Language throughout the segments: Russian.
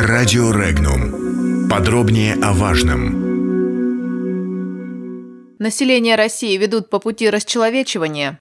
Радио Регнум. Подробнее о важном. Население России ведут по пути расчеловечивания.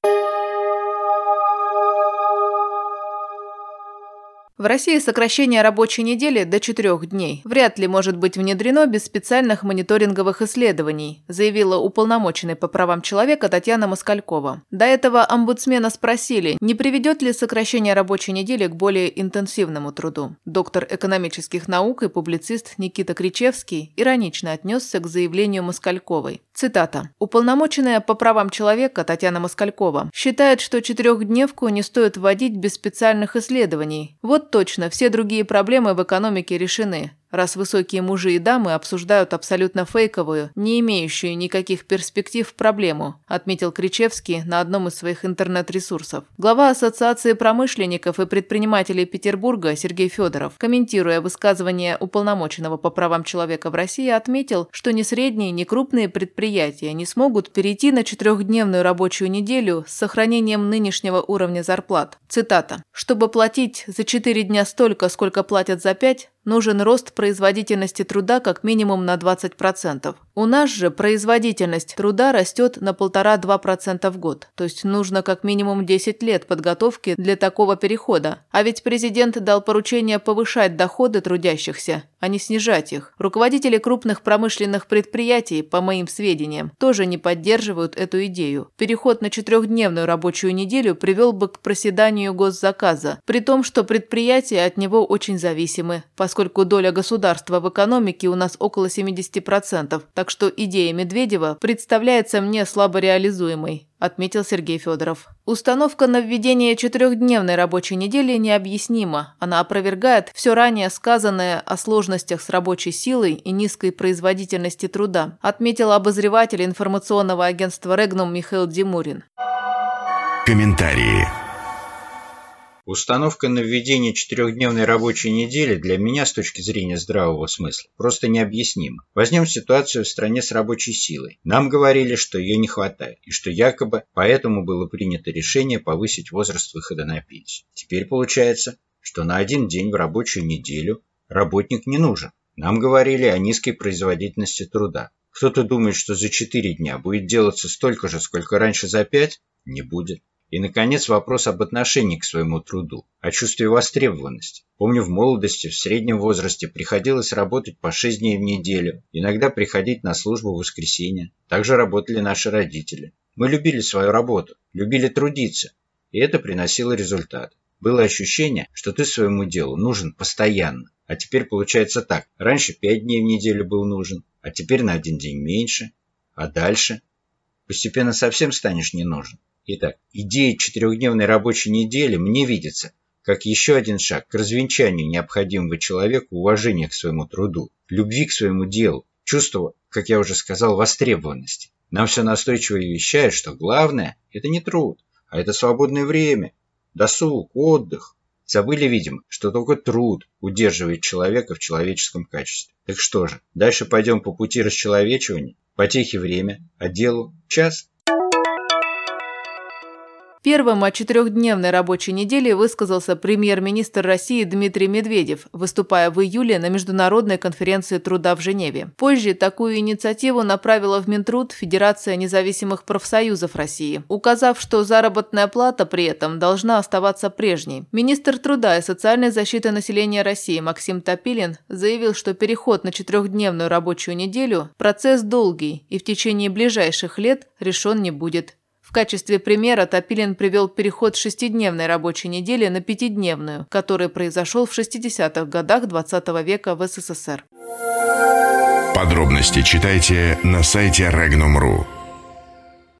В России сокращение рабочей недели до четырех дней вряд ли может быть внедрено без специальных мониторинговых исследований, заявила уполномоченный по правам человека Татьяна Москалькова. До этого омбудсмена спросили, не приведет ли сокращение рабочей недели к более интенсивному труду. Доктор экономических наук и публицист Никита Кричевский иронично отнесся к заявлению Москальковой. Цитата. «Уполномоченная по правам человека Татьяна Москалькова считает, что четырехдневку не стоит вводить без специальных исследований. Вот точно, все другие проблемы в экономике решены раз высокие мужи и дамы обсуждают абсолютно фейковую, не имеющую никаких перспектив проблему, отметил Кричевский на одном из своих интернет-ресурсов. Глава Ассоциации промышленников и предпринимателей Петербурга Сергей Федоров, комментируя высказывание уполномоченного по правам человека в России, отметил, что ни средние, ни крупные предприятия не смогут перейти на четырехдневную рабочую неделю с сохранением нынешнего уровня зарплат. Цитата. «Чтобы платить за четыре дня столько, сколько платят за пять, нужен рост производительности труда как минимум на 20%. У нас же производительность труда растет на 1,5-2% в год, то есть нужно как минимум 10 лет подготовки для такого перехода. А ведь президент дал поручение повышать доходы трудящихся, а не снижать их. Руководители крупных промышленных предприятий, по моим сведениям, тоже не поддерживают эту идею. Переход на четырехдневную рабочую неделю привел бы к проседанию госзаказа, при том, что предприятия от него очень зависимы, поскольку доля государства в экономике у нас около 70%, так что идея Медведева представляется мне слабо реализуемой, отметил Сергей Федоров. Установка на введение четырехдневной рабочей недели необъяснима. Она опровергает все ранее сказанное о сложностях с рабочей силой и низкой производительности труда, отметил обозреватель информационного агентства «Регнум» Михаил Димурин. Комментарии. Установка на введение четырехдневной рабочей недели для меня с точки зрения здравого смысла просто необъяснима. Возьмем ситуацию в стране с рабочей силой. Нам говорили, что ее не хватает, и что якобы поэтому было принято решение повысить возраст выхода на пенсию. Теперь получается, что на один день в рабочую неделю работник не нужен. Нам говорили о низкой производительности труда. Кто-то думает, что за 4 дня будет делаться столько же, сколько раньше за 5? Не будет. И, наконец, вопрос об отношении к своему труду, о чувстве востребованности. Помню, в молодости, в среднем возрасте приходилось работать по 6 дней в неделю, иногда приходить на службу в воскресенье. Также работали наши родители. Мы любили свою работу, любили трудиться, и это приносило результат. Было ощущение, что ты своему делу нужен постоянно. А теперь получается так. Раньше 5 дней в неделю был нужен, а теперь на один день меньше. А дальше? Постепенно совсем станешь не нужен. Итак, идея четырехдневной рабочей недели мне видится как еще один шаг к развенчанию необходимого человеку уважения к своему труду, любви к своему делу, чувства, как я уже сказал, востребованности. Нам все настойчиво вещают, что главное – это не труд, а это свободное время, досуг, отдых. Забыли, видимо, что только труд удерживает человека в человеческом качестве. Так что же, дальше пойдем по пути расчеловечивания, потехи время, а делу час – Первым о четырехдневной рабочей неделе высказался премьер-министр России Дмитрий Медведев, выступая в июле на Международной конференции труда в Женеве. Позже такую инициативу направила в Минтруд Федерация независимых профсоюзов России, указав, что заработная плата при этом должна оставаться прежней. Министр труда и социальной защиты населения России Максим Топилин заявил, что переход на четырехдневную рабочую неделю – процесс долгий и в течение ближайших лет решен не будет. В качестве примера Топилин привел переход шестидневной рабочей недели на пятидневную, который произошел в 60-х годах 20 -го века в СССР. Подробности читайте на сайте Regnum.ru.